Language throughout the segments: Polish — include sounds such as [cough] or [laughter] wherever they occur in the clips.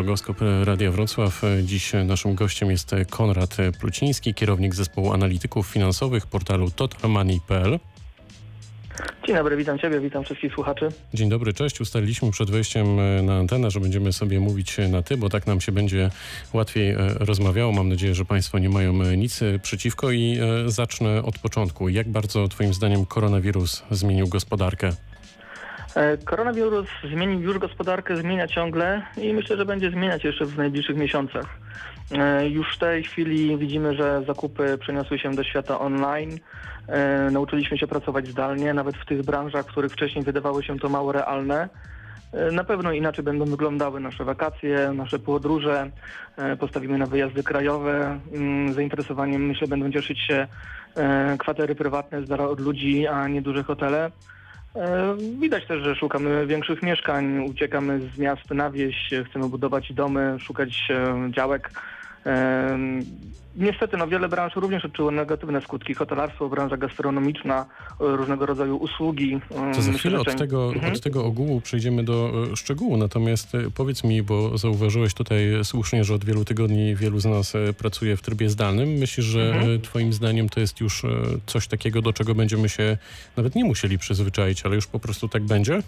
Logoskop Radia Wrocław. Dziś naszym gościem jest Konrad Pluciński, kierownik zespołu analityków finansowych portalu totalmoney.pl. Dzień dobry, witam Ciebie, witam wszystkich słuchaczy. Dzień dobry, cześć. Ustaliliśmy przed wejściem na antenę, że będziemy sobie mówić na ty, bo tak nam się będzie łatwiej e, rozmawiało. Mam nadzieję, że Państwo nie mają nic przeciwko i e, zacznę od początku. Jak bardzo Twoim zdaniem koronawirus zmienił gospodarkę? E, koronawirus zmienił już gospodarkę, zmienia ciągle i myślę, że będzie zmieniać jeszcze w najbliższych miesiącach. E, już w tej chwili widzimy, że zakupy przeniosły się do świata online. E, nauczyliśmy się pracować zdalnie, nawet w tych branżach, w których wcześniej wydawało się to mało realne. Na pewno inaczej będą wyglądały nasze wakacje, nasze podróże. Postawimy na wyjazdy krajowe. Mm, zainteresowaniem myślę będą cieszyć się kwatery prywatne z od ludzi, a nie duże hotele. E, widać też, że szukamy większych mieszkań, uciekamy z miast na wieś, chcemy budować domy, szukać e, działek. Niestety no, wiele branż również odczuło negatywne skutki. Hotelarstwo, branża gastronomiczna, różnego rodzaju usługi. To za chwilę od tego, mhm. od tego ogółu przejdziemy do e, szczegółu. Natomiast e, powiedz mi, bo zauważyłeś tutaj słusznie, że od wielu tygodni wielu z nas e, pracuje w trybie zdalnym. Myślisz, że mhm. twoim zdaniem to jest już coś takiego, do czego będziemy się nawet nie musieli przyzwyczaić, ale już po prostu tak będzie?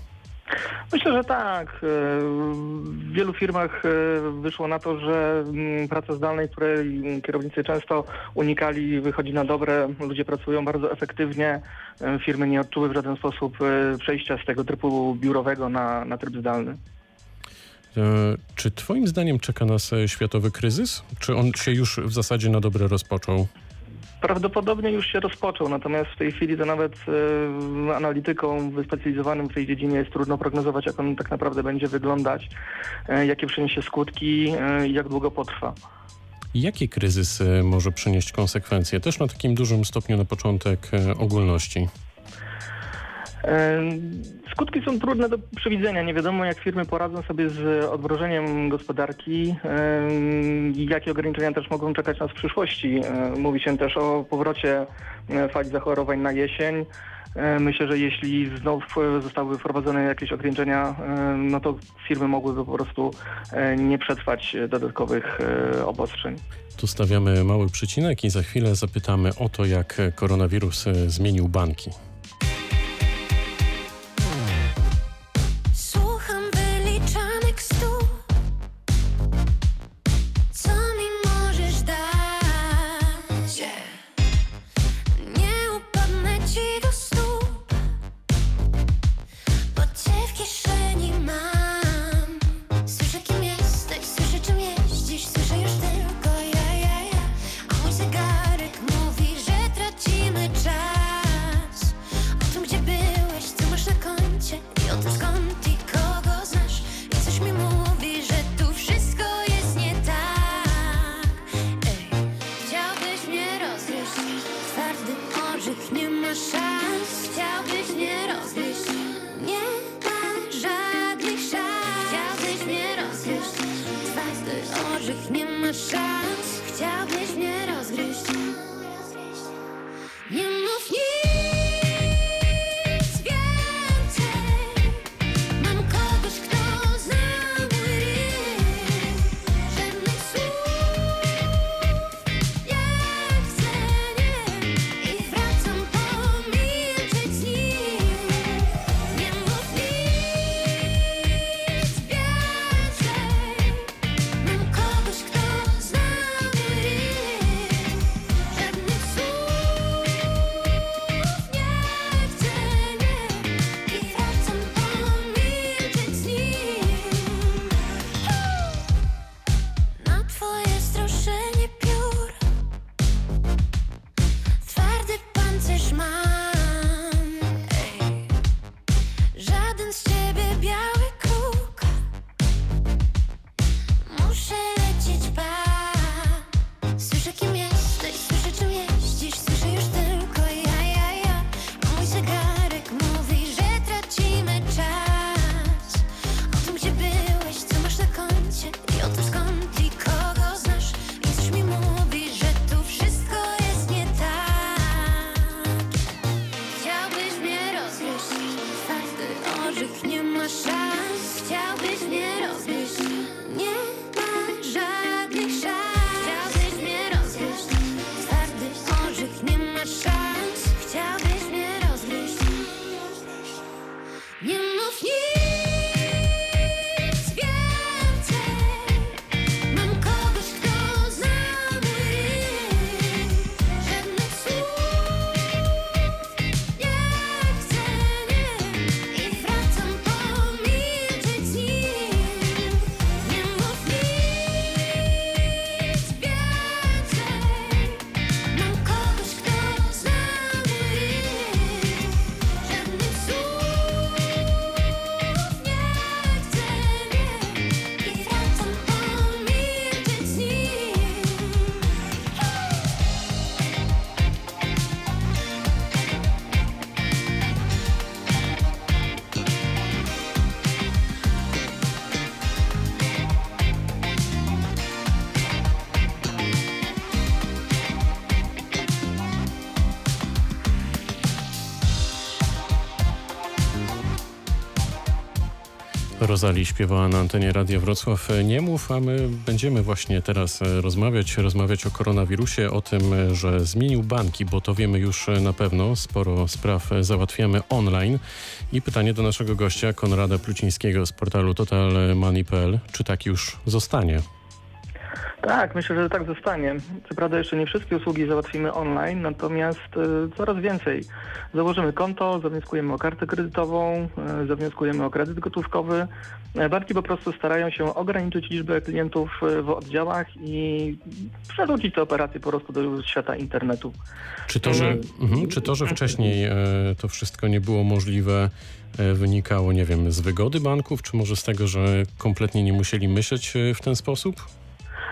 Myślę, że tak. E, w wielu firmach e, wyszło na to, że mm, praca zdalnej, której kierownicy często unikali, wychodzi na dobre. Ludzie pracują bardzo efektywnie. E, firmy nie odczuły w żaden sposób przejścia z tego trybu biurowego na, na tryb zdalny. Czy Twoim zdaniem czeka nas światowy kryzys? Czy on się już w zasadzie na dobre rozpoczął? Prawdopodobnie już się rozpoczął, natomiast w tej chwili to nawet e, analitykom wyspecjalizowanym w tej dziedzinie jest trudno prognozować, jak on tak naprawdę będzie wyglądać, e, jakie przyniesie skutki e, i jak długo potrwa. Jakie kryzys może przynieść konsekwencje? Też na takim dużym stopniu na początek ogólności. Skutki są trudne do przewidzenia. Nie wiadomo, jak firmy poradzą sobie z odmrożeniem gospodarki i jakie ograniczenia też mogą czekać nas w przyszłości. Mówi się też o powrocie e, fali zachorowań na jesień. Myślę, że jeśli znów zostały wprowadzone jakieś ograniczenia, no to firmy mogłyby po prostu e, nie przetrwać dodatkowych e, obostrzeń. Tu stawiamy mały przycinek i za chwilę zapytamy o to, jak koronawirus zmienił banki. Rozali śpiewała na antenie Radia Wrocław Nie mów, a my będziemy właśnie teraz e, rozmawiać, rozmawiać o koronawirusie, o tym, e, że zmienił banki, bo to wiemy już e, na pewno. Sporo spraw załatwiamy online. I pytanie do naszego gościa, Konrada Plucińskiego z portalu totalmoney.pl. Czy tak już zostanie? Tak, myślę, że tak zostanie. Co prawda jeszcze nie wszystkie usługi załatwimy online, natomiast y, coraz więcej. Założymy konto, zawnioskujemy o kartę kredytową, y, zawnioskujemy o kredyt gotówkowy. Y, banki po prostu starają się ograniczyć liczbę klientów w oddziałach i przerzucić te operacje po prostu do świata internetu. Czy to, że, mhm, czy to, że wcześniej to wszystko nie było możliwe, wynikało, nie wiem, z wygody banków, czy może z tego, że kompletnie nie musieli myśleć w ten sposób?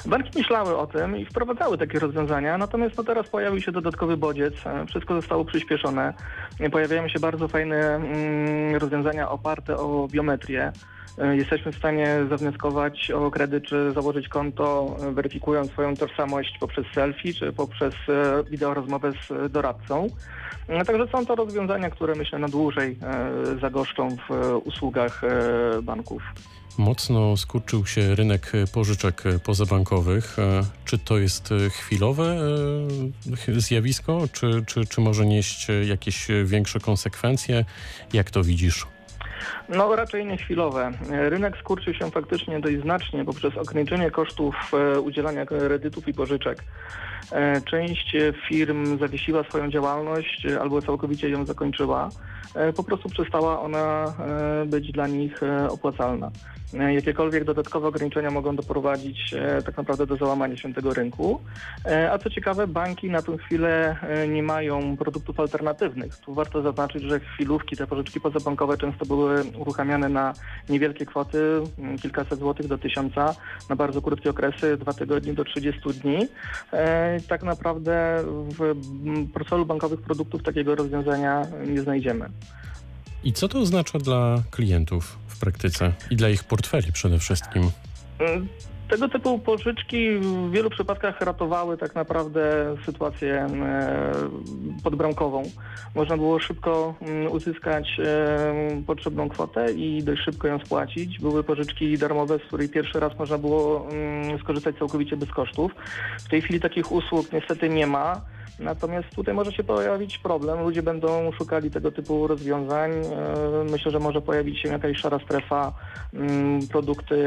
Banki myślały o tym i wprowadzały takie rozwiązania, natomiast no teraz pojawił się dodatkowy bodziec, e, wszystko zostało przyspieszone. Pojawiają się bardzo fajne mm, rozwiązania oparte o biometrię. E, Jesteśmy w stanie zawnioskować o kredyt czy założyć konto, e, weryfikując swoją tożsamość poprzez selfie czy poprzez wideorozmowę z doradcą. Także są to rozwiązania, które myślę na dłużej zagoszczą w usługach banków. Mocno skurczył się rynek pożyczek pozabankowych. E, Czy to jest chwilowe e, zjawisko, czy, czy, czy może nieść jakieś większe konsekwencje? Jak to widzisz? No raczej nie chwilowe. Rynek skurczył się faktycznie dość znacznie poprzez ograniczenie kosztów e, udzielania kredytów i pożyczek. E, Część e, firm zawiesiła swoją działalność e, albo całkowicie ją zakończyła. E, Po prostu przestała ona e, być dla nich e, opłacalna. E, Jakiekolwiek dodatkowe ograniczenia mogą doprowadzić e, tak naprawdę do załamania się tego rynku. E, A co ciekawe, banki na tę chwilę e, nie mają produktów alternatywnych. Tu warto zaznaczyć, że chwilówki, te pożyczki pozabankowe często były uruchamiane na niewielkie kwoty, m, kilkaset złotych do tysiąca, na bardzo krótkie okresy, dwa tygodnie do 30 dni. E, Tak naprawdę w m, portfelu bankowych produktów takiego rozwiązania nie znajdziemy. I co to oznacza dla klientów w praktyce i dla ich portfeli przede wszystkim? Mm, Tego typu pożyczki w wielu przypadkach ratowały tak naprawdę sytuację e, podbramkową. Można było szybko mm, uzyskać e, potrzebną kwotę i dość szybko ją spłacić. Były pożyczki darmowe, z której pierwszy raz można było mm, skorzystać całkowicie bez kosztów. W tej chwili takich usług niestety nie ma. Natomiast tutaj może się pojawić problem. Ludzie będą szukali tego typu rozwiązań. E, Myślę, że może pojawić się jakaś szara strefa, mm, produkty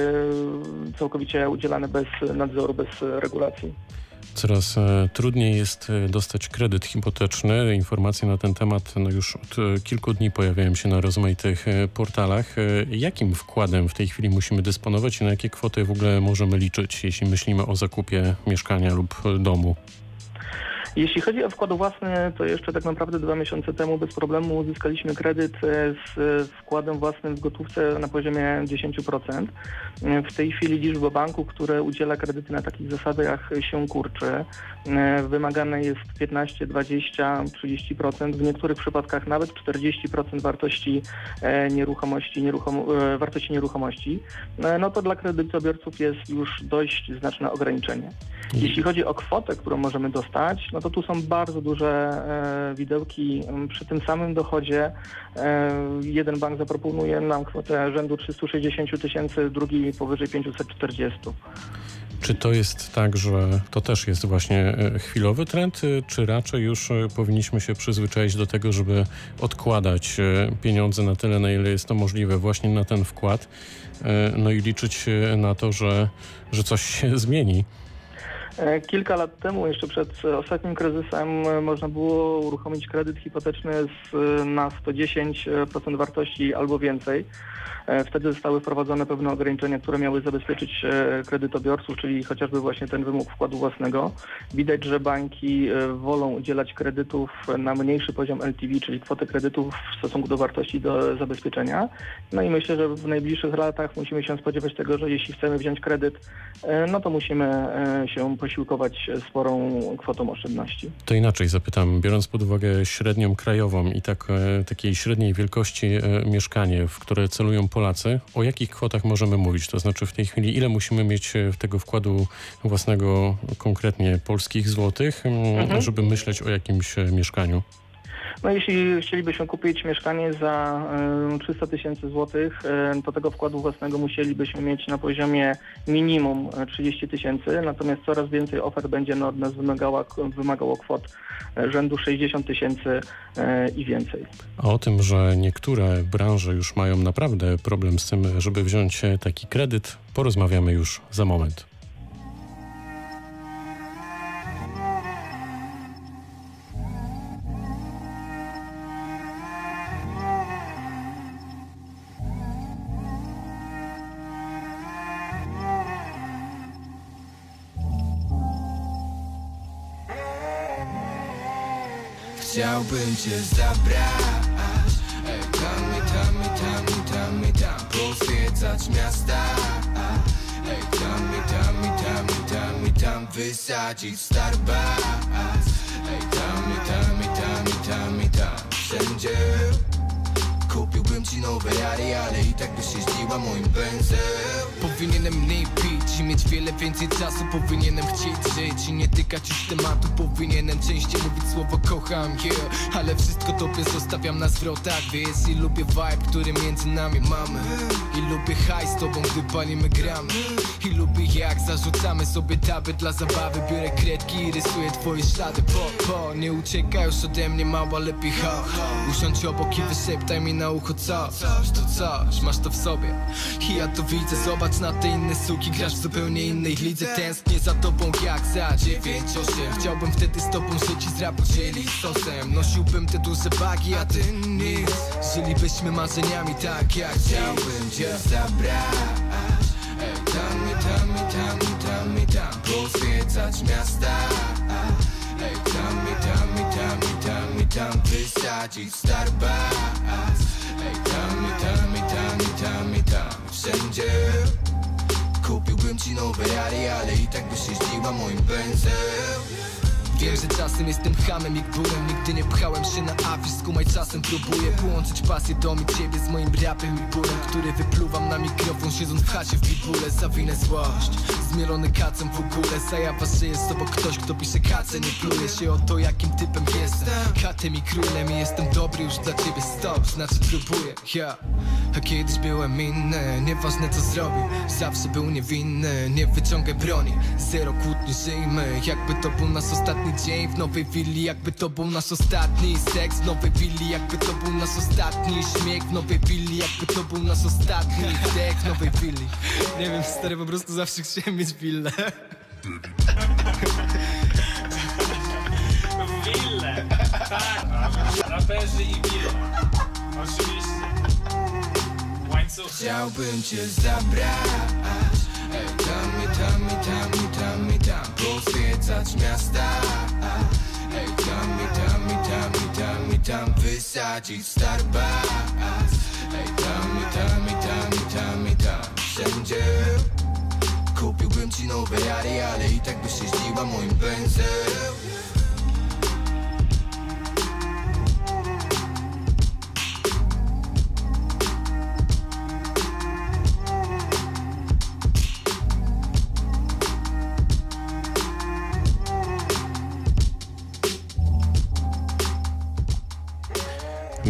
całkowicie udzielane bez nadzoru, bez regulacji. Coraz e, trudniej jest e, dostać kredyt hipoteczny. Informacje na ten temat no już od e, kilku dni pojawiają się na rozmaitych portalach. Jakim wkładem w tej chwili musimy dysponować i na jakie kwoty w ogóle możemy liczyć, jeśli myślimy o zakupie mieszkania lub domu? Jeśli chodzi o wkład własny, to jeszcze tak naprawdę dwa miesiące temu bez problemu uzyskaliśmy kredyt e, z e, wkładem własnym w gotówce na poziomie 10%. E, W tej chwili liczba banków, które udziela kredyty na takich zasadach się kurczy. Wymagane jest 15, 20, 30%, w niektórych przypadkach nawet 40% wartości nieruchomości, nieruchom, wartości nieruchomości. No to dla kredytobiorców jest już dość znaczne ograniczenie. Jeśli chodzi o kwotę, którą możemy dostać, no to tu są bardzo duże e, widełki. M, Przy tym samym dochodzie e, jeden bank zaproponuje nam kwotę rzędu 360 tysięcy, drugi powyżej 540. Czy to jest tak, że to też jest właśnie e, chwilowy trend, czy raczej już powinniśmy się przyzwyczaić do tego, żeby odkładać pieniądze na tyle, na ile jest to możliwe właśnie na ten wkład, no i liczyć na to, że, że coś się [laughs] zmieni? E, Kilka lat temu, jeszcze przed ostatnim kryzysem, e, można było uruchomić kredyt hipoteczny z, e, na 110% wartości albo więcej. E, Wtedy zostały wprowadzone pewne ograniczenia, które miały zabezpieczyć e, kredytobiorców, czyli chociażby właśnie ten wymóg wkładu własnego. Widać, że banki e, wolą udzielać kredytów na mniejszy poziom LTV, czyli kwotę kredytów w stosunku do wartości do zabezpieczenia. No i myślę, że w najbliższych latach musimy się spodziewać tego, że jeśli chcemy wziąć kredyt, no to musimy się posiłkować sporą kwotą oszczędności. To inaczej zapytam, biorąc pod uwagę średnią krajową i tak, takiej średniej wielkości mieszkanie, w które celują Polacy, o jakich kwotach możemy mówić? To znaczy w tej chwili ile musimy mieć e, tego wkładu własnego konkretnie polskich złotych, m, Mhm. żeby myśleć o jakimś e, mieszkaniu? No jeśli chcielibyśmy kupić mieszkanie za e, 300 tysięcy złotych, e, to tego wkładu własnego musielibyśmy mieć na poziomie minimum e, 30 tysięcy, natomiast coraz więcej ofert będzie od nas wymagała, wymagało kwot e, rzędu 60 tysięcy e, i więcej. A o tym, że niektóre branże już mają naprawdę problem z tym, żeby wziąć e, taki kredyt, porozmawiamy już za moment. Chciałbym cię zabrać. Ej, tam i tam i tam i tam i tam Pozwiedzać miasta. Tam i tam i tam i tam i tam Wysadzić Starbucks. Ej, tam i tam i tam i tam i tam Wszędzie Kupiłbym ci nowe rary, ale i tak byś jeździła moim benzem Powinienem mniej pić i mieć wiele więcej czasu. Powinienem chcieć żyć i nie tykać już tematu. Powinienem częściej mówić słowo kocham, yeah Ale wszystko tobie zostawiam na zwrotach, wiesz I lubię vibe, który między nami mamy. I lubię hajs z tobą, gdy palimy gramy. I lubię jak zarzucamy sobie taby dla zabawy. Biorę kredki i rysuję twoje ślady. Po, po, nie uciekaj już ode mnie mała, lepiej ho Usiądź obok i wyszeptaj mi na ucho coś To coś, masz to w sobie. I ja to widzę, zobacz na te inne suki Grasz w zupełnie innej lidze. Tęsknię za tobą jak za dziewięć, osiem. Chciałbym wtedy z tobą żyć i z rapu dzielić sosem. Nosiłbym te duże bagi, a ty nic. Żylibyśmy marzeniami tak jak Chciałbym cię zabrać. Ej, tam i tam i tam i tam i tam Pozwiedzać miasta. Ej, tam i tam i tam i tam i tam Wysadzić Starbucks Ej, tam i tam i tam i tam i tam Wszędzie Kupiłbym ci nowe rary, ale i tak byś jeździła moim benzem Wiem, że czasem jestem hamem i gburem Nigdy nie pchałem się na afisz Skumaj czasem próbuję połączyć pasję do mi ciebie Z moim rapem i bólem Który wypluwam na mikrofon Siedząc w chacie w bibule Zawinę złość. Zmielony kacem w ogóle Zajawa, że jest obok ktoś, kto pisze kace Nie pluje się o to, jakim typem jestem. Katem i królem i jestem dobry już dla ciebie Stop, znaczy próbuję, ja A kiedyś byłem inny Nieważne co zrobił Zawsze był niewinny Nie wyciągaj broni Zero kłótni, żyjmy Jakby to był nasz ostatni dzień w nowej willi Jakby to był nasz ostatni seks w nowej willi Jakby to był nasz ostatni śmiech w nowej willi Jakby to był nasz ostatni wdech w nowej willi Nie wiem, stary, po prostu zawsze chciałem mieć willę Wille! Tak! Raperzy i wille. Oczywiście. Łańcuchy. Chciałbym cię zabrać Ej, tam i tam i tam i tam i tam Pozwiedzać miasta. Ej, tam i tam i tam i tam i tam Wysadzić Starbucks. Ej, tam i tam i tam i tam i tam Wszędzie. Kupiłbym ci nowe rary, ale i tak byś jeździła moim benzem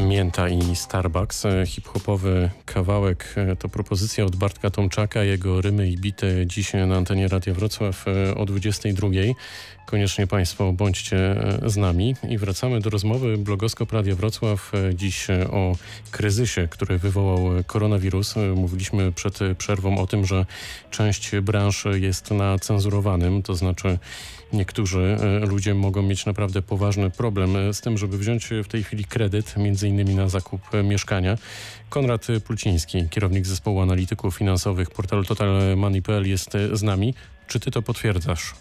Mięta i Starbucks. Hip-hopowy kawałek e, to propozycja od Bartka Tomczaka. Jego rymy i bity dziś na antenie Radia Wrocław e, o 22. Koniecznie Państwo bądźcie e, z nami. I wracamy do rozmowy blogoskop Radia Wrocław. Dziś o kryzysie, który wywołał koronawirus. Mówiliśmy przed przerwą o tym, że część branż jest na cenzurowanym, to znaczy niektórzy e, ludzie mogą mieć naprawdę poważny problem e, z tym, żeby wziąć e, w tej chwili kredyt, między innymi na zakup mieszkania. Konrad Pulciński, kierownik zespołu analityków finansowych portalu Total Money.pl jest z nami. Czy ty to potwierdzasz?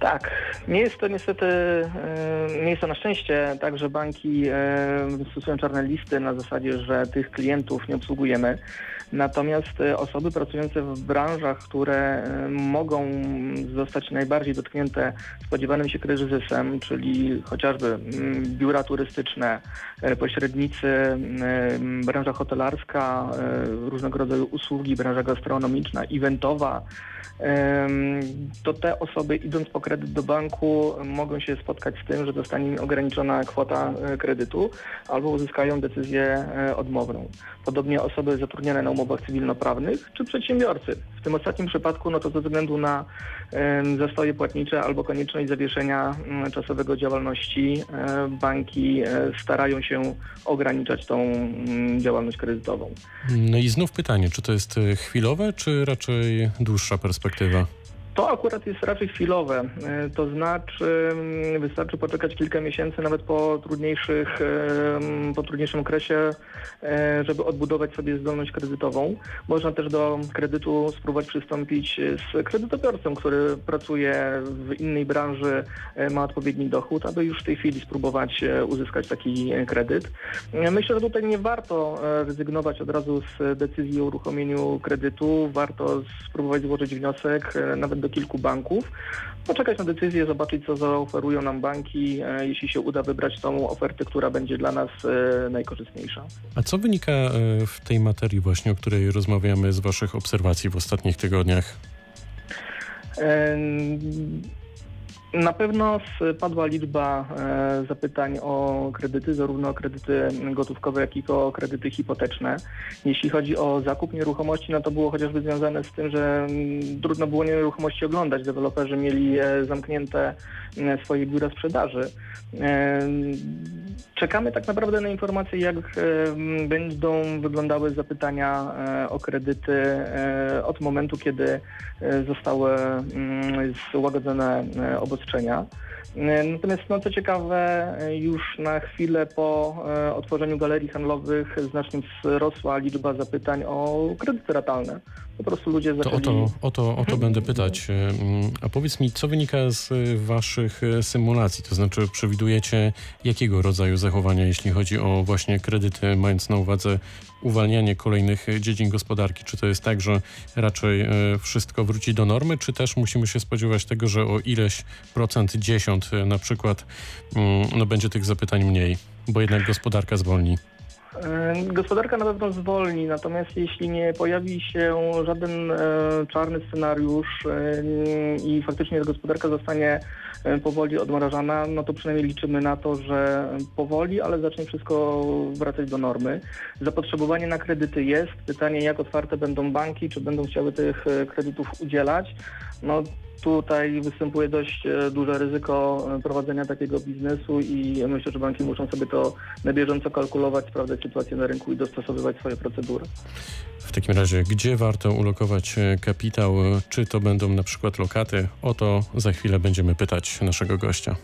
Tak, nie jest to niestety, nie jest to na szczęście tak, że banki stosują czarne listy na zasadzie, że tych klientów nie obsługujemy. Natomiast e, osoby pracujące w branżach, które e, mogą zostać najbardziej dotknięte spodziewanym się kryzysem, czyli chociażby mm, biura turystyczne, e, pośrednicy, mm, branża hotelarska, różnego rodzaju usługi, branża gastronomiczna, eventowa, to te osoby idąc po kredyt do banku mogą się spotkać z tym, że zostanie im ograniczona kwota kredytu albo uzyskają decyzję odmowną. Podobnie osoby zatrudnione na umowach cywilnoprawnych czy przedsiębiorcy. W tym ostatnim przypadku no to ze względu na zastoje płatnicze albo konieczność zawieszenia mm, czasowego działalności e, banki starają się ograniczać tą mm, działalność kredytową. No i znów pytanie, czy to jest chwilowe, czy raczej dłuższa perspektywa? To akurat jest raczej chwilowe. E, to znaczy mm, wystarczy poczekać kilka miesięcy nawet po, trudniejszych, po trudniejszym okresie, e, żeby odbudować sobie zdolność kredytową. Można też do kredytu spróbować przystąpić z kredytobiorcą, który pracuje w innej branży, e, ma odpowiedni dochód, aby już w tej chwili spróbować uzyskać taki kredyt. Myślę, że tutaj nie warto rezygnować od razu z decyzji o uruchomieniu kredytu. Warto spróbować złożyć wniosek nawet do do kilku banków, poczekać na decyzję, zobaczyć co zaoferują nam banki, e, jeśli się uda wybrać tą ofertę, która będzie dla nas e, najkorzystniejsza. A co wynika e, w tej materii właśnie, o której rozmawiamy z Waszych obserwacji w ostatnich tygodniach? Na pewno spadła liczba e, zapytań o kredyty, zarówno o kredyty gotówkowe, jak i o kredyty hipoteczne. Jeśli chodzi o zakup nieruchomości, no to było chociażby związane z tym, że mm, trudno było nieruchomości oglądać. Deweloperzy mieli e, zamknięte e, swoje biura sprzedaży. Czekamy tak naprawdę na informacje, jak będą wyglądały zapytania o kredyty od momentu, kiedy zostały mm, złagodzone obostrzenia. Natomiast no, co ciekawe, już na chwilę po e, otworzeniu galerii handlowych znacznie wzrosła liczba zapytań o kredyty ratalne. Po prostu ludzie zaczęli... To o to, o to, o to będę pytać. A powiedz mi, co wynika z waszych symulacji? To znaczy przewidujecie jakiego rodzaju zachowania, jeśli chodzi o właśnie kredyty, mając na uwadze uwalnianie kolejnych dziedzin gospodarki? Czy to jest tak, że raczej e, wszystko wróci do normy, czy też musimy się spodziewać tego, że o ileś procent, dziesiąt e, na przykład, mm, no będzie tych zapytań mniej, bo jednak gospodarka zwolni? Gospodarka na pewno zwolni, natomiast jeśli nie pojawi się żaden e, czarny scenariusz e, i faktycznie gospodarka zostanie e, powoli odmrażana, no to przynajmniej liczymy na to, że powoli, ale zacznie wszystko wracać do normy. Zapotrzebowanie na kredyty jest. Pytanie, jak otwarte będą banki, czy będą chciały tych kredytów udzielać. No, tutaj występuje dość e, duże ryzyko e, prowadzenia takiego biznesu i myślę, że banki muszą sobie to na bieżąco kalkulować, sprawdzać sytuację na rynku i dostosowywać swoje procedury. W takim razie, gdzie warto ulokować e, kapitał? Czy to będą na przykład lokaty? O to za chwilę będziemy pytać naszego gościa.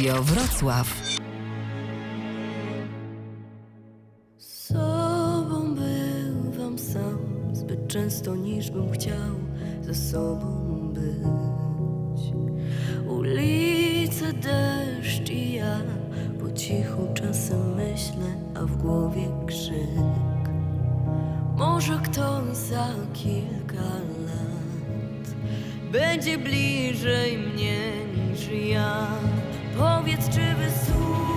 Radio Wrocław. Sobą bywam sam zbyt często niż bym chciał ze sobą być. Ulice, deszcz i ja po cichu czasem myślę, a w głowie krzyk. Może ktoś za kilka lat będzie bliżej mnie niż ja. Powiedz, czy wysłuchasz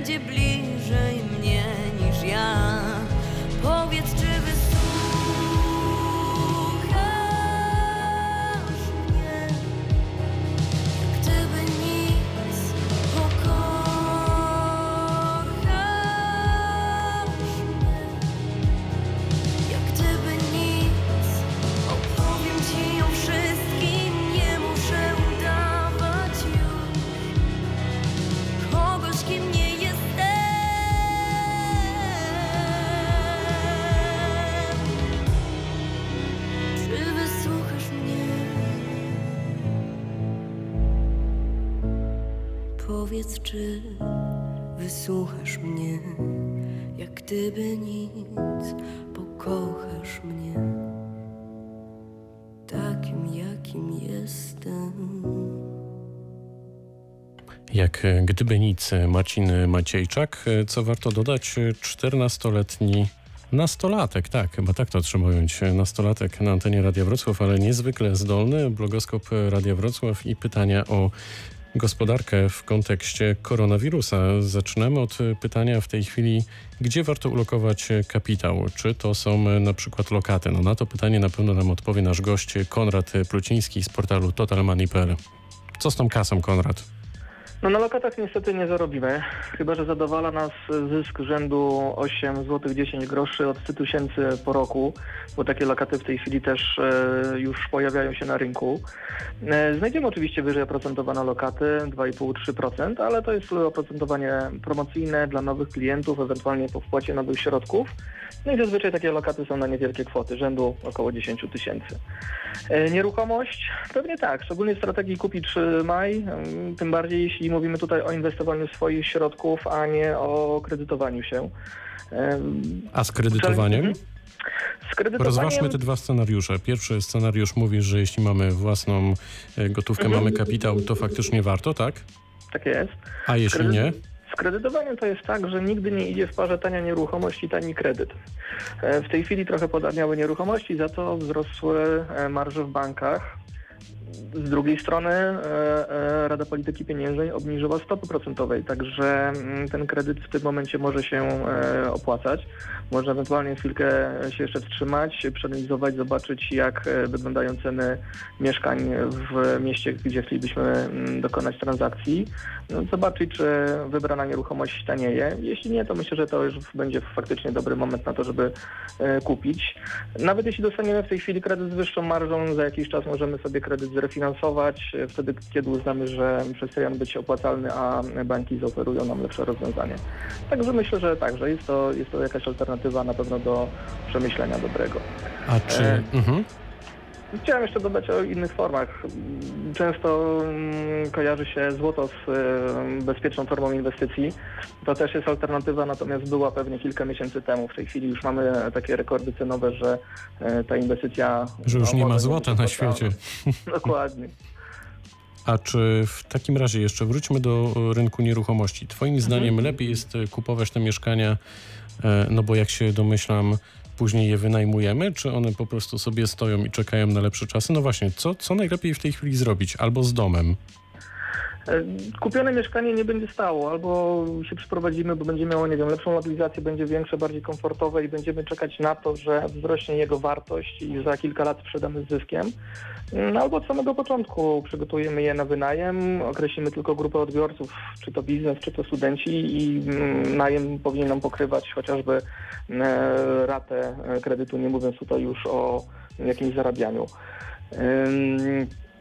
będzie bliżej mnie niż ja. Gdyby nic, pokochasz mnie takim, jakim jestem. Jak e, gdyby nic, e, Marcin Maciejczak. E, Co warto dodać, e, 14-letni nastolatek, tak, chyba tak to trzeba ująć, nastolatek na antenie Radia Wrocław, ale niezwykle zdolny, blogoskop Radia Wrocław i pytania o gospodarkę w kontekście koronawirusa. Zaczynamy od pytania w tej chwili, gdzie warto ulokować kapitał? Czy to są na przykład lokaty? No na to pytanie na pewno nam odpowie nasz gość Konrad Pluciński z portalu totalmoney.pl. Co z tą kasą, Konrad? No na lokatach niestety nie zarobimy, chyba że zadowala nas zysk rzędu 8 zł 10 groszy od 100 tysięcy po roku, bo takie lokaty w tej chwili też e, już pojawiają się na rynku. E, znajdziemy oczywiście wyżej oprocentowane lokaty 2,5-3%, ale to jest oprocentowanie promocyjne dla nowych klientów, ewentualnie po wpłacie nowych środków. No i zazwyczaj takie lokaty są na niewielkie kwoty, rzędu około 10 tysięcy. E, Nieruchomość? Pewnie tak, szczególnie w strategii kupi trzymaj, mm, tym bardziej jeśli mówimy tutaj o inwestowaniu swoich środków, a nie o kredytowaniu się. A z kredytowaniem? Rozważmy te dwa scenariusze. Pierwszy scenariusz mówi, że jeśli mamy własną e, gotówkę, Mhm. mamy kapitał, to faktycznie warto, tak? Tak jest. A jeśli Kredyt- nie? Z kredytowaniem to jest tak, że nigdy nie idzie w parze tania nieruchomość i tani kredyt. E, W tej chwili trochę podarniały nieruchomości, za to wzrosły e, marże w bankach. Z drugiej strony e, e, Rada Polityki Pieniężnej obniżyła stopy procentowej, także mm, ten kredyt w tym momencie może się e, opłacać. Można ewentualnie chwilkę się jeszcze wstrzymać, przeanalizować, zobaczyć jak wyglądają ceny mieszkań w mieście, gdzie chcielibyśmy mm, dokonać transakcji. Zobaczyć, czy wybrana nieruchomość tanieje. Jeśli nie, to myślę, że to już będzie faktycznie dobry moment na to, żeby e, kupić. Nawet jeśli dostaniemy w tej chwili kredyt z wyższą marżą, za jakiś czas możemy sobie kredyt zrefinansować, e, wtedy kiedy uznamy, że przestaje on być opłacalny, a banki zaoferują nam lepsze rozwiązanie. Także myślę, że tak, że jest to, jest to jakaś alternatywa na pewno do przemyślenia dobrego. A czy... E, Mhm. Chciałem jeszcze dodać o innych formach. Często mm, kojarzy się złoto z e, bezpieczną formą inwestycji. To też jest alternatywa, natomiast była pewnie kilka miesięcy temu. W tej chwili już mamy takie rekordy cenowe, że e, ta inwestycja... Że już nie ma złota na świecie. [laughs] Dokładnie. A czy w takim razie jeszcze wróćmy do e, rynku nieruchomości. Twoim zdaniem lepiej jest kupować te mieszkania, no bo jak się domyślam, później je wynajmujemy, czy one po prostu sobie stoją i czekają na lepsze czasy? No właśnie, co, co najlepiej w tej chwili zrobić? Albo z domem? E, Kupione mieszkanie nie będzie stało, albo się przyprowadzimy, bo będzie miało, nie wiem, lepszą lokalizację, będzie większe, bardziej komfortowe i będziemy czekać na to, że wzrośnie jego wartość i za kilka lat sprzedamy z zyskiem. No, albo od samego początku przygotujemy je na wynajem, określimy tylko grupę odbiorców, czy to biznes, czy to studenci i mm, najem powinien nam pokrywać chociażby e, ratę kredytu, nie mówiąc tutaj już o jakimś zarabianiu.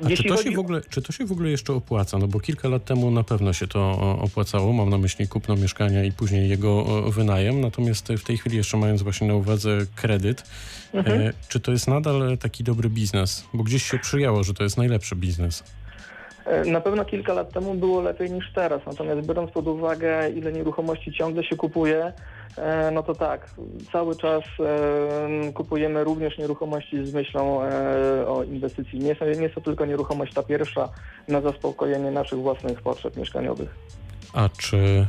A czy to, chodzi się w ogóle, czy to się w ogóle jeszcze opłaca? No bo kilka lat temu na pewno się to opłacało. Mam na myśli kupno mieszkania i później jego wynajem. Natomiast w tej chwili jeszcze mając właśnie na uwadze kredyt, Mhm. e, czy to jest nadal taki dobry biznes? Bo gdzieś się przyjęło, że to jest najlepszy biznes. E, Na pewno kilka lat temu było lepiej niż teraz, natomiast biorąc pod uwagę, ile nieruchomości ciągle się kupuje, e, no to tak, cały czas e, kupujemy również nieruchomości z myślą o inwestycji. Nie, nie jest to tylko nieruchomość ta pierwsza na zaspokojenie naszych własnych potrzeb mieszkaniowych. A czy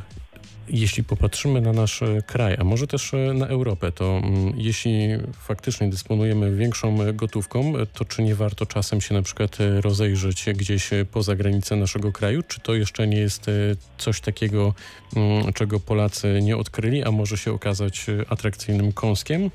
jeśli popatrzymy na nasz e, kraj, a może też e, na Europę, to mm, jeśli faktycznie dysponujemy większą gotówką, e, to czy nie warto czasem się na przykład rozejrzeć gdzieś poza granicę naszego kraju? Czy to jeszcze nie jest coś takiego, mm, czego Polacy nie odkryli, a może się okazać atrakcyjnym kąskiem?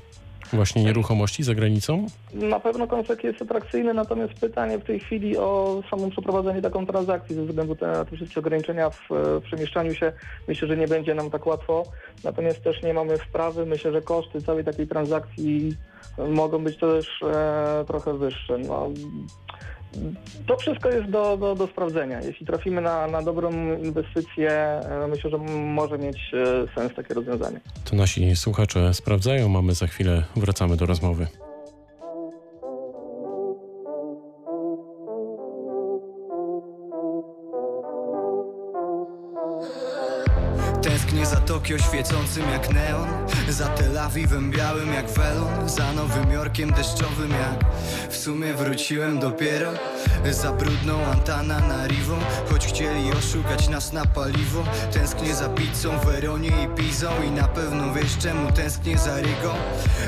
Właśnie nieruchomości za granicą? Na pewno koncept jest atrakcyjny, natomiast pytanie w tej chwili o samo przeprowadzenie taką transakcji ze względu na te wszystkie ograniczenia w, w przemieszczaniu się. Myślę, że nie będzie nam tak łatwo. Natomiast też nie mamy wprawy. Myślę, że koszty całej takiej transakcji mogą być też e, trochę wyższe. No, to wszystko jest do, do, do sprawdzenia. Jeśli trafimy na, na dobrą inwestycję, e, myślę, że może mieć e, sens takie rozwiązanie. To nasi słuchacze sprawdzają, mamy za chwilę, wracamy do rozmowy. Tęsknię za Tokio świecącym jak neon Za Tel Awiwem białym jak welon Za Nowym Jorkiem deszczowym jak W sumie wróciłem dopiero Za brudną Antananarivą Choć chcieli oszukać nas na paliwo. Tęsknię za pizzą, Weronie i Pizą I na pewno wiesz czemu tęsknię za Rygą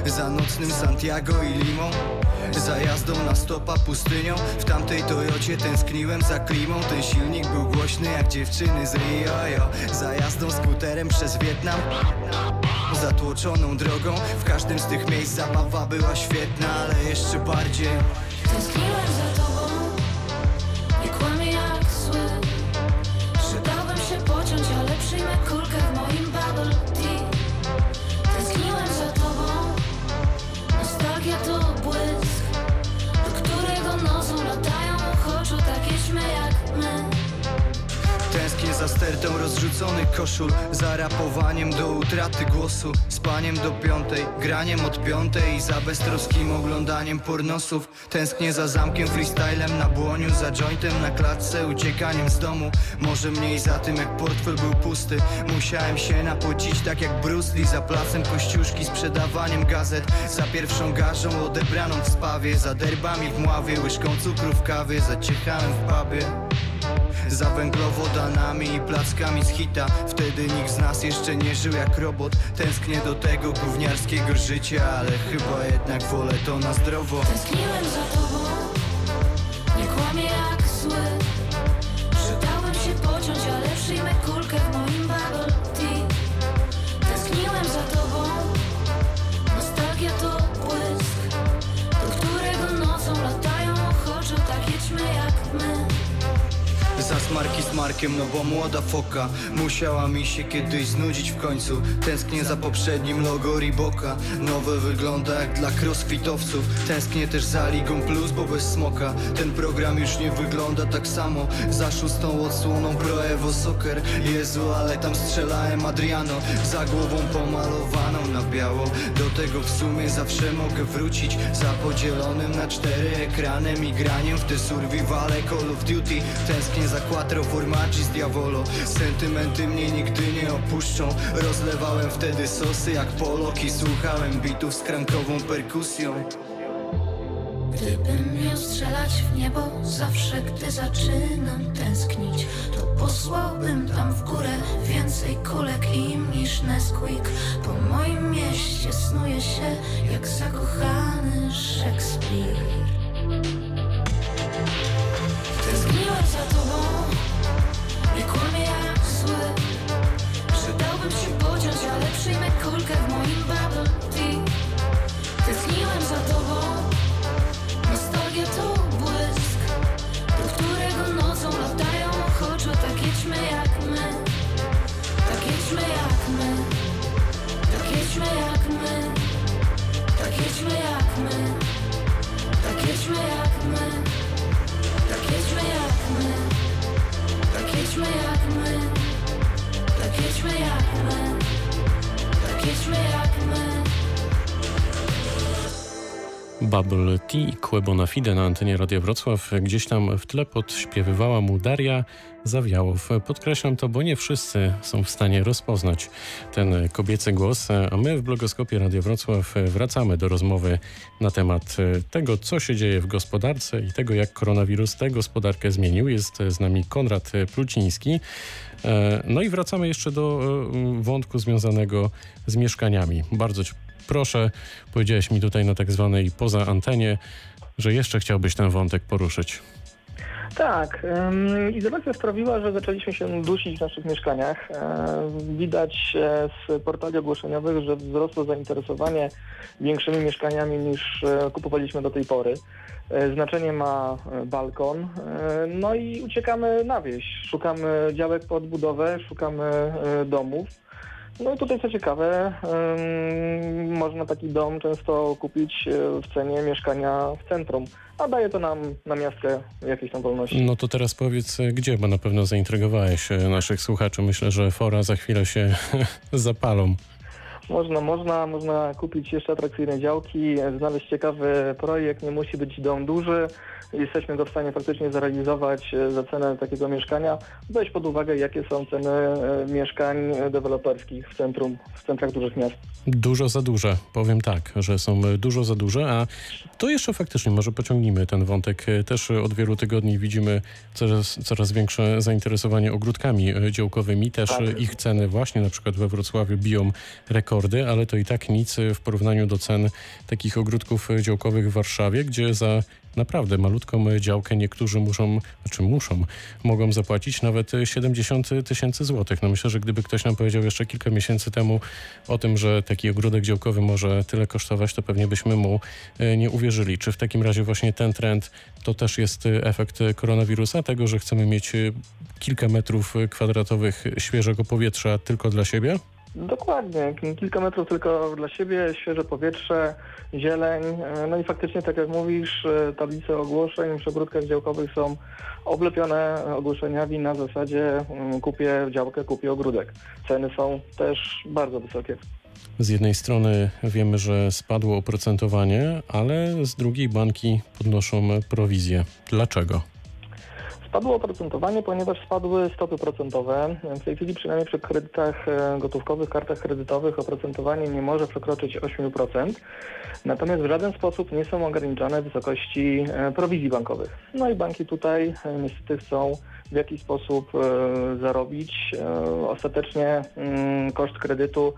Za nocnym Santiago i Limą za jazdą na stopa pustynią? W tamtej Toyocie tęskniłem za klimą. Ten silnik był głośny jak dziewczyny z Rio. Yo. Za jazdą skuterem przez Wietnam. Zatłoczoną drogą. W każdym z tych miejsc zabawa była świetna Ale jeszcze bardziej. Tęskniłem za tobą, za stertą rozrzuconych koszul Za rapowaniem do utraty głosu Spaniem do piątej, graniem od piątej I za beztroskim oglądaniem pornosów Tęsknię za zamkiem, freestylem na błoniu Za jointem na klatce, uciekaniem z domu Może mniej za tym jak portfel był pusty. Musiałem się napocić tak jak Bruce Lee Za placem kościuszki, sprzedawaniem gazet Za pierwszą garzą odebraną w spawie Za derbami w mławie, łyżką cukru w kawie Za ciechałem w pubie za węglowodanami i plackami z hita. Wtedy nikt z nas jeszcze nie żył jak robot. Tęsknię do tego gówniarskiego życia Ale chyba jednak wolę to na zdrowo. Tęskniłem za tobą, nie kłamię jak zły. Dałbym się pociąć, ale przyjmę kulkę w moim bubble tea. Tęskniłem za tobą, nostalgia to błysk Do którego nocą latają. Ochoczo takie ćmy jak my Za smarki z Markiem, no bo młoda foka. Musiała mi się kiedyś znudzić w końcu. Tęsknię za poprzednim logo Reeboka. Nowe wygląda jak dla crossfitowców. Tęsknię też za Ligą Plus, bo bez smoka. Ten program już nie wygląda tak samo. Za szóstą odsłoną Pro Evo Soccer. Jezu, ale tam strzelałem Adriano. Za głową pomalowaną na biało. Do tego w sumie zawsze mogę wrócić. Za podzielonym na cztery ekranem I graniem w te survivale Call of Duty. Tęsknię za quattro formaggi z Diavolo. Sentymenty mnie nigdy nie opuszczą. Rozlewałem wtedy sosy jak Polok I słuchałem bitów z krankową perkusją. Gdybym miał strzelać w niebo zawsze, gdy zaczynam tęsknić To posłałbym tam w górę więcej kulek im niż Nesquik Po moim mieście snuje się jak zakochany Szekspir. Tęskniłem za tobą, nie kłamie Bubble Tea i Kłebona Fide na antenie Radia Wrocław. Gdzieś tam w tle podśpiewywała mu Daria Zawiałow. Podkreślam to, bo nie wszyscy są w stanie rozpoznać ten kobiecy głos, a my w blogoskopie Radia Wrocław wracamy do rozmowy na temat tego, co się dzieje w gospodarce i tego, jak koronawirus tę gospodarkę zmienił. Jest z nami Konrad Pluciński. E, No i wracamy jeszcze do e, wątku związanego z mieszkaniami. Bardzo proszę, powiedziałeś mi tutaj na tak zwanej poza antenie, że jeszcze chciałbyś ten wątek poruszyć. Tak, izolacja sprawiła, że zaczęliśmy się dusić w naszych mieszkaniach. E, widać e, z portali ogłoszeniowych, że wzrosło zainteresowanie większymi mieszkaniami niż e, kupowaliśmy do tej pory. Znaczenie ma balkon, no i uciekamy na wieś. Szukamy działek pod budowę, szukamy domów. No i tutaj co ciekawe, ym, można taki dom często kupić e, w cenie mieszkania w centrum, a daje to nam na miastkę jakieś tam wolności. No to teraz powiedz gdzie, bo na pewno zaintrygowałeś e, naszych słuchaczy. Myślę, że fora za chwilę się [laughs] zapalą. Można, można, można kupić jeszcze atrakcyjne działki, znaleźć ciekawy projekt, nie musi być dom duży. Jesteśmy go w stanie faktycznie zrealizować e, za cenę takiego mieszkania. Weź pod uwagę, jakie są ceny e, mieszkań deweloperskich w centrum, w centrach dużych miast. Dużo za duże, powiem tak, że są dużo za duże, a to jeszcze faktycznie może pociągnijmy ten wątek. E, Też od wielu tygodni widzimy coraz, coraz większe zainteresowanie ogródkami działkowymi. Też Tak. ich ceny właśnie na przykład we Wrocławiu biją rekordy, ale to i tak nic w porównaniu do cen takich ogródków działkowych w Warszawie, gdzie za naprawdę malutką działkę niektórzy muszą, znaczy muszą, mogą zapłacić nawet e, 70 tysięcy złotych. No myślę, że gdyby ktoś nam powiedział jeszcze kilka miesięcy temu o tym, że taki ogródek działkowy może tyle kosztować, to pewnie byśmy mu e, nie uwierzyli. Czy w takim razie właśnie ten trend to też jest efekt koronawirusa, tego, że chcemy mieć kilka metrów kwadratowych świeżego powietrza tylko dla siebie? Dokładnie, kilka metrów tylko dla siebie, świeże powietrze, zieleń. No i faktycznie, tak jak mówisz, e, tablice ogłoszeń przy ogródkach działkowych są oblepione ogłoszeniami na zasadzie mm, kupię działkę, kupię ogródek. Ceny są też bardzo wysokie. Z jednej strony wiemy, że spadło oprocentowanie, ale z drugiej banki podnoszą prowizję. Dlaczego? Spadło oprocentowanie, ponieważ spadły stopy procentowe. W tej chwili przynajmniej przy kredytach e, gotówkowych, kartach kredytowych oprocentowanie nie może przekroczyć 8%. Natomiast w żaden sposób nie są ograniczone wysokości e, prowizji bankowych. No i banki tutaj e, niestety chcą w jakiś sposób zarobić. Ostatecznie mm, koszt kredytu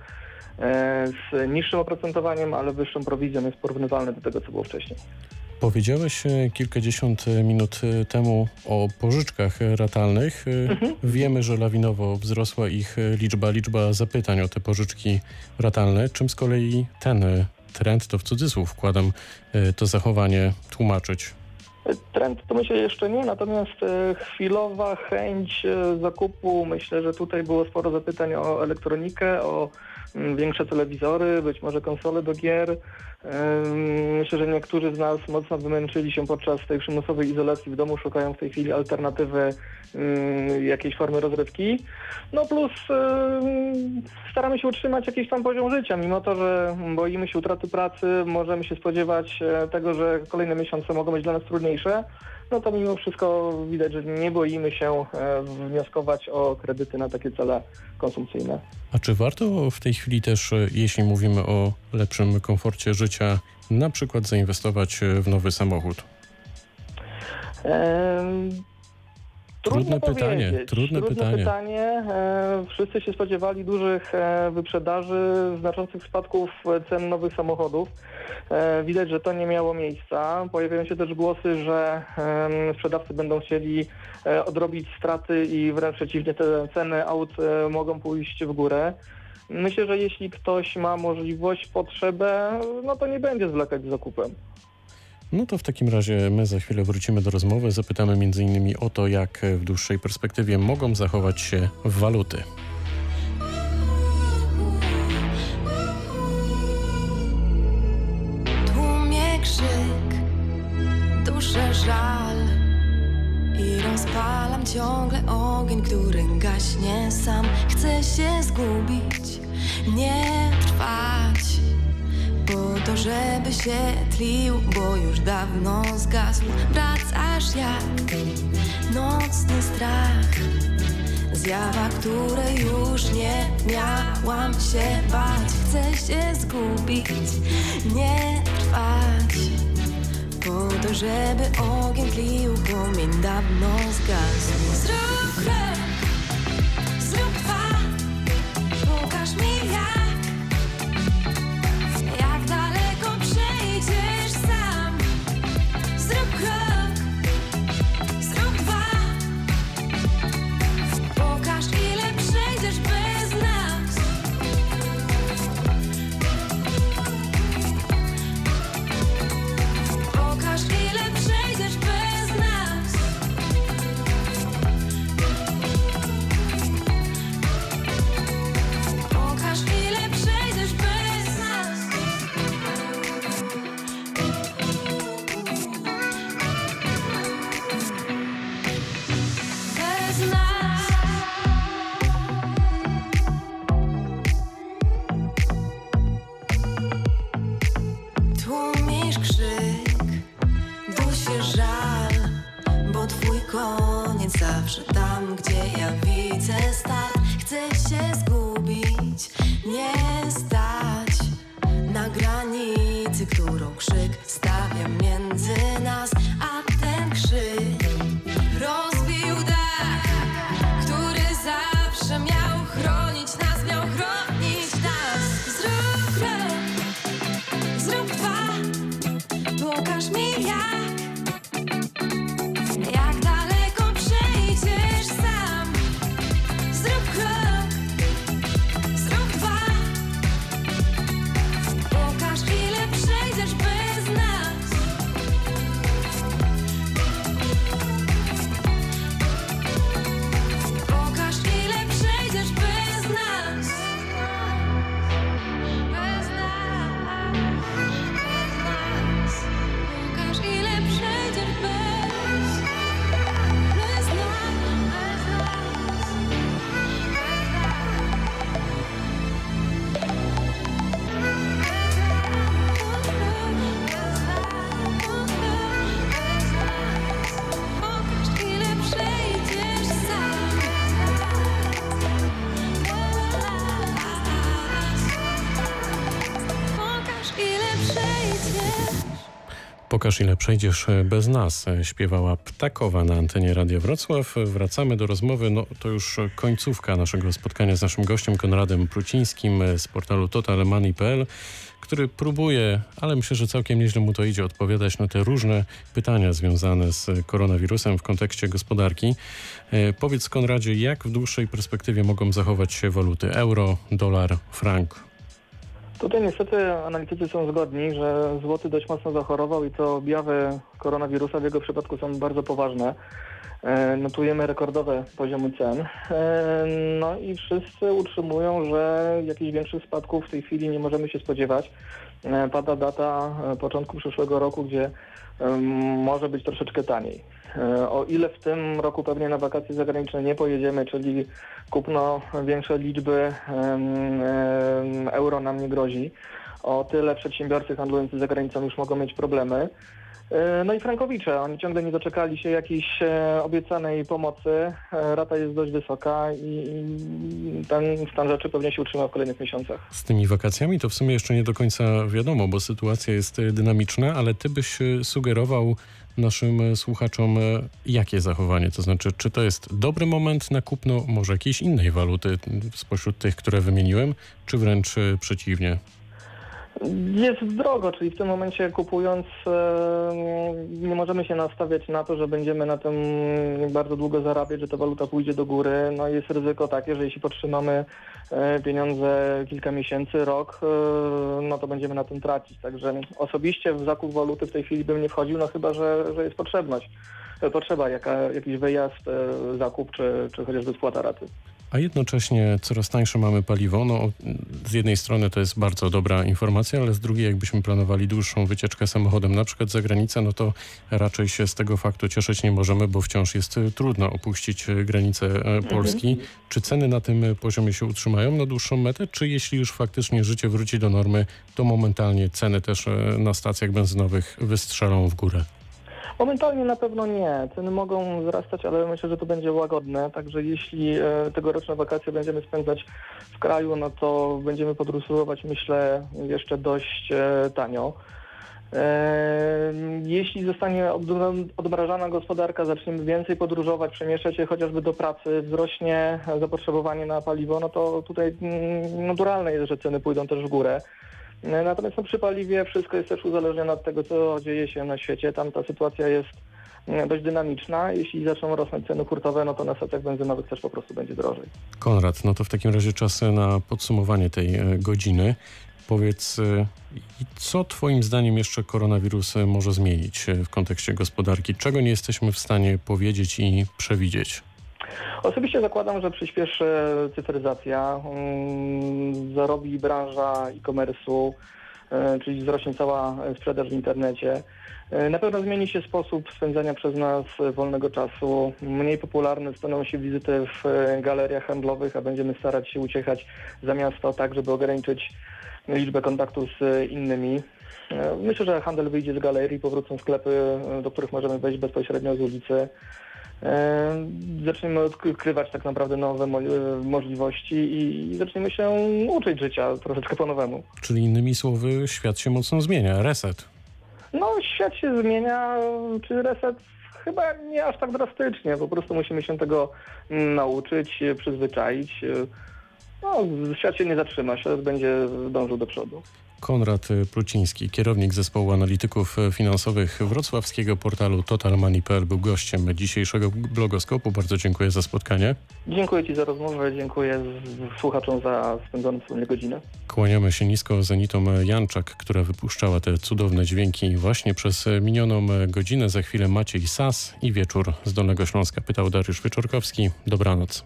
z niższym oprocentowaniem, ale wyższą prowizją jest porównywalny do tego, co było wcześniej. Powiedziałeś e, kilkadziesiąt minut e, temu o pożyczkach ratalnych. E, Wiemy, że lawinowo wzrosła ich liczba, liczba zapytań o te pożyczki ratalne. Czym z kolei ten trend, to w cudzysłów wkładam to zachowanie, tłumaczyć? Trend to myślę jeszcze nie, natomiast chwilowa chęć zakupu, myślę, że tutaj było sporo zapytań o elektronikę, o większe telewizory, być może konsole do gier. Myślę, że niektórzy z nas mocno wymęczyli się podczas tej przymusowej izolacji w domu, szukają w tej chwili alternatywy ym, jakiejś formy rozrywki. No plus staramy się utrzymać jakiś tam poziom życia, mimo to, że boimy się utraty pracy, możemy się spodziewać e, tego, że kolejne miesiące mogą być dla nas trudniejsze. No to mimo wszystko widać, że nie boimy się e, wnioskować o kredyty na takie cele konsumpcyjne. A czy warto w tej chwili też, e, jeśli mówimy o lepszym komforcie życia, na przykład zainwestować e, w nowy samochód? Trudne pytanie, powiedzieć. trudne pytanie. pytanie. E, wszyscy się spodziewali dużych e, wyprzedaży, znaczących spadków cen nowych samochodów. E, widać, że to nie miało miejsca. Pojawiają się też głosy, że sprzedawcy będą chcieli odrobić straty i wręcz przeciwnie, te ceny aut mogą pójść w górę. Myślę, że jeśli ktoś ma możliwość, potrzebę, no to nie będzie zwlekać z zakupem. No to w takim razie my za chwilę wrócimy do rozmowy. Zapytamy m.in. o to, jak w dłuższej perspektywie mogą zachować się waluty. Tłumie krzyk, duszę żal I rozpalam ciągle ogień, który gaśnie sam Chcę się zgubić, nie trwać żeby się tlił, bo już dawno zgasł. Wracasz jak nocny strach. Zjawa, której już nie miałam się bać. Chcę się zgubić, nie trwać. Po to, żeby ogień tlił, płomień dawno zgasł. Zrób Pokaż ile przejdziesz e, bez nas, e, śpiewała Ptakowa na antenie Radia Wrocław. Wracamy do rozmowy, no to już końcówka naszego spotkania z naszym gościem Konradem Prucińskim e, z portalu totalmoney.pl, który próbuje, ale myślę, że całkiem nieźle mu to idzie, odpowiadać na te różne pytania związane z koronawirusem w kontekście gospodarki. Powiedz Konradzie, jak w dłuższej perspektywie mogą zachować się waluty euro, dolar, frank? Tutaj niestety analitycy są zgodni, że złoty dość mocno zachorował i to objawy koronawirusa w jego przypadku są bardzo poważne. E, Notujemy rekordowe poziomy cen. E, No i wszyscy utrzymują, że jakichś większych spadków w tej chwili nie możemy się spodziewać. E, Pada data e, początku przyszłego roku, gdzie em, może być troszeczkę taniej. E, O ile w tym roku pewnie na wakacje zagraniczne nie pojedziemy, czyli kupno większej liczby euro nam nie grozi, o tyle przedsiębiorcy handlujący za granicą już mogą mieć problemy. E, No i frankowicze, oni ciągle nie doczekali się jakiejś e, obiecanej pomocy. E, Rata jest dość wysoka i ten stan rzeczy pewnie się utrzyma w kolejnych miesiącach. Z tymi wakacjami to w sumie jeszcze nie do końca wiadomo, bo sytuacja jest dynamiczna, ale ty byś sugerował naszym słuchaczom jakie zachowanie? To znaczy, czy to jest dobry moment na kupno może jakiejś innej waluty spośród tych, które wymieniłem, czy wręcz przeciwnie? Jest drogo, czyli w tym momencie kupując nie możemy się nastawiać na to, że będziemy na tym bardzo długo zarabiać, że ta waluta pójdzie do góry. No jest ryzyko takie, że jeśli podtrzymamy e, pieniądze kilka miesięcy, rok, e, no to będziemy na tym tracić. Także osobiście w zakup waluty w tej chwili bym nie wchodził, no chyba, że, że jest potrzebność. e, Potrzeba jaka, jakiś wyjazd, zakup czy, czy chociażby spłata raty. A jednocześnie coraz tańsze mamy paliwo. No, z jednej strony to jest bardzo dobra informacja, ale z drugiej jakbyśmy planowali dłuższą wycieczkę samochodem, na przykład za granicę, no to raczej się z tego faktu cieszyć nie możemy, bo wciąż jest e, trudno opuścić e, granicę e, Polski. Czy ceny na tym e, poziomie się utrzymają na dłuższą metę, czy jeśli już faktycznie życie wróci do normy, to momentalnie ceny też na stacjach benzynowych wystrzelą w górę? Momentalnie na pewno nie. Ceny mogą wzrastać, ale myślę, że to będzie łagodne. Także jeśli e, tegoroczne wakacje będziemy spędzać w kraju, no to będziemy podróżować, myślę, jeszcze dość e, tanio. E, Jeśli zostanie odmra- odmrażana gospodarka, zaczniemy więcej podróżować, przemieszczać się chociażby do pracy, wzrośnie zapotrzebowanie na paliwo, no to tutaj mm, naturalne jest, że ceny pójdą też w górę. E, Natomiast no, przy paliwie wszystko jest też uzależnione od tego, co dzieje się na świecie. Tam ta sytuacja jest e, dość dynamiczna. Jeśli zaczną rosnąć ceny hurtowe, no to na stacjach benzynowych też po prostu będzie drożej. Konrad, no to w takim razie czas na podsumowanie tej e, godziny. Powiedz, co Twoim zdaniem jeszcze koronawirus może zmienić w kontekście gospodarki? Czego nie jesteśmy w stanie powiedzieć i przewidzieć? Osobiście zakładam, że przyspieszy cyfryzacja, mm, zarobi branża e-commerce'u, e, czyli wzrośnie cała sprzedaż w internecie. E, Na pewno zmieni się sposób spędzania przez nas wolnego czasu. Mniej popularne staną się wizyty w e, galeriach handlowych, a będziemy starać się uciekać za miasto tak, żeby ograniczyć liczbę kontaktów z innymi. Myślę, że handel wyjdzie z galerii, powrócą sklepy, do których możemy wejść bezpośrednio z ulicy. Zaczniemy odkrywać tak naprawdę nowe e, możliwości i zaczniemy się uczyć życia troszeczkę po nowemu. Czyli innymi słowy, świat się mocno zmienia, reset. No, świat się zmienia, czy reset chyba nie aż tak drastycznie, po prostu musimy się tego mm, nauczyć, e, przyzwyczaić. E, No, świat się nie zatrzyma, świat będzie dążył do przodu. Konrad Pruciński, kierownik zespołu analityków finansowych wrocławskiego portalu totalmoney.pl był gościem dzisiejszego blogoskopu. Bardzo dziękuję za spotkanie. Dziękuję Ci za rozmowę, dziękuję słuchaczom za spędzoną wspólnie godzinę. Kłaniamy się nisko Zenitom Janczak, która wypuszczała te cudowne dźwięki właśnie przez minioną godzinę. Za chwilę Maciej Sas i wieczór z Dolnego Śląska. Pytał Dariusz Wyczorkowski. Dobranoc.